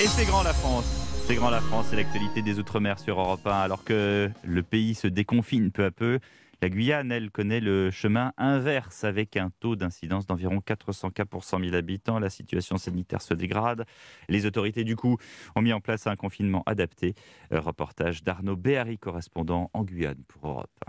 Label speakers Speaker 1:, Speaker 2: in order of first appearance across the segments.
Speaker 1: Et c'est grand la France. C'est grand la France, c'est l'actualité des Outre-mer sur Europe 1. Alors que le pays se déconfine peu à peu, la Guyane, elle, connaît le chemin inverse avec un taux d'incidence d'environ 400 cas pour 100 000 habitants. La situation sanitaire se dégrade. Les autorités, du coup, ont mis en place un confinement adapté. Reportage d'Arnaud Béhari, correspondant en Guyane pour Europe.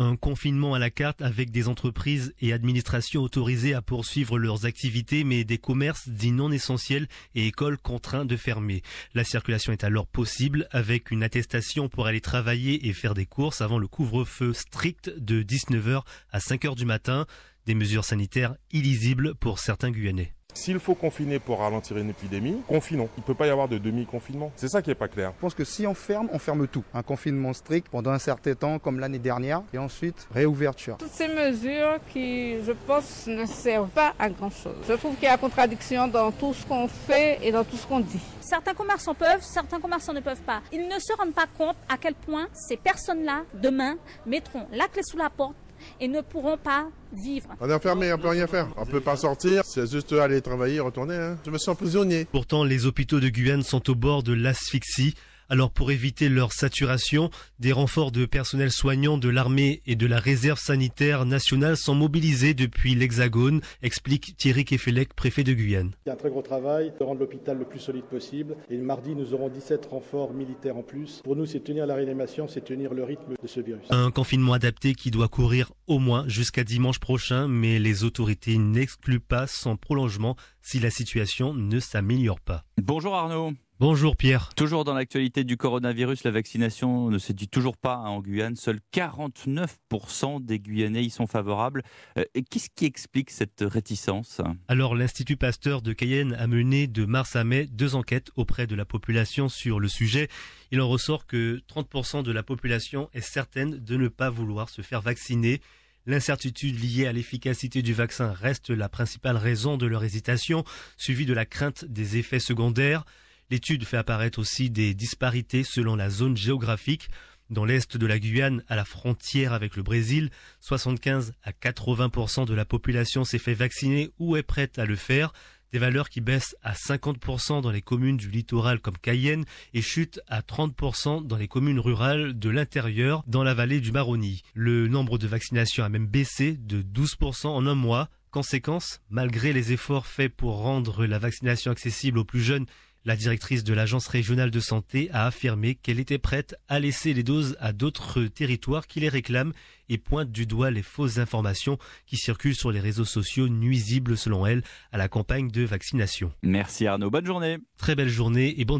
Speaker 2: Un confinement à la carte avec des entreprises et administrations autorisées à poursuivre leurs activités, mais des commerces dits non essentiels et écoles contraints de fermer. La circulation est alors possible avec une attestation pour aller travailler et faire des courses avant le couvre-feu strict de 19h à 5h du matin. Des mesures sanitaires illisibles pour certains Guyanais.
Speaker 3: S'il faut confiner pour ralentir une épidémie, confinons. Il ne peut pas y avoir de demi-confinement. C'est ça qui n'est pas clair.
Speaker 4: Je pense que si on ferme, on ferme tout. Un confinement strict pendant un certain temps, comme l'année dernière, et ensuite réouverture.
Speaker 5: Toutes ces mesures qui, je pense, ne servent pas à grand-chose. Je trouve qu'il y a contradiction dans tout ce qu'on fait et dans tout ce qu'on dit.
Speaker 6: Certains commerçants peuvent, certains commerçants ne peuvent pas. Ils ne se rendent pas compte à quel point ces personnes-là, demain, mettront la clé sous la porte et ne pourront pas vivre.
Speaker 7: On est enfermé, on peut rien faire. On peut pas sortir, c'est juste aller travailler, retourner. Hein. Je me sens prisonnier.
Speaker 2: Pourtant, les hôpitaux de Guyane sont au bord de l'asphyxie. Alors pour éviter leur saturation, des renforts de personnel soignant de l'armée et de la réserve sanitaire nationale sont mobilisés depuis l'Hexagone, explique Thierry Kefelec, préfet de Guyane.
Speaker 8: Il y a un très gros travail de rendre l'hôpital le plus solide possible. Et mardi, nous aurons 17 renforts militaires en plus. Pour nous, c'est tenir la réanimation, c'est tenir le rythme de ce virus.
Speaker 2: Un confinement adapté qui doit courir au moins jusqu'à dimanche prochain, mais les autorités n'excluent pas son prolongement si la situation ne s'améliore pas.
Speaker 1: Bonjour Arnaud.
Speaker 2: Bonjour Pierre.
Speaker 1: Toujours dans l'actualité du coronavirus, la vaccination ne se dit toujours pas hein, en Guyane. Seuls 49% des Guyanais y sont favorables. Euh, qu'est-ce qui explique cette réticence?
Speaker 2: Alors l'Institut Pasteur de Cayenne a mené de mars à mai deux enquêtes auprès de la population sur le sujet. Il en ressort que 30% de la population est certaine de ne pas vouloir se faire vacciner. L'incertitude liée à l'efficacité du vaccin reste la principale raison de leur hésitation, suivie de la crainte des effets secondaires. L'étude fait apparaître aussi des disparités selon la zone géographique. Dans l'est de la Guyane, à la frontière avec le Brésil, 75 à 80% de la population s'est fait vacciner ou est prête à le faire. Des valeurs qui baissent à 50% dans les communes du littoral comme Cayenne et chutent à 30% dans les communes rurales de l'intérieur dans la vallée du Maroni. Le nombre de vaccinations a même baissé de 12% en un mois. Conséquence, malgré les efforts faits pour rendre la vaccination accessible aux plus jeunes la directrice de l'Agence régionale de santé a affirmé qu'elle était prête à laisser les doses à d'autres territoires qui les réclament et pointe du doigt les fausses informations qui circulent sur les réseaux sociaux nuisibles selon elle à la campagne de vaccination.
Speaker 1: Merci Arnaud, bonne journée.
Speaker 2: Très belle journée et bon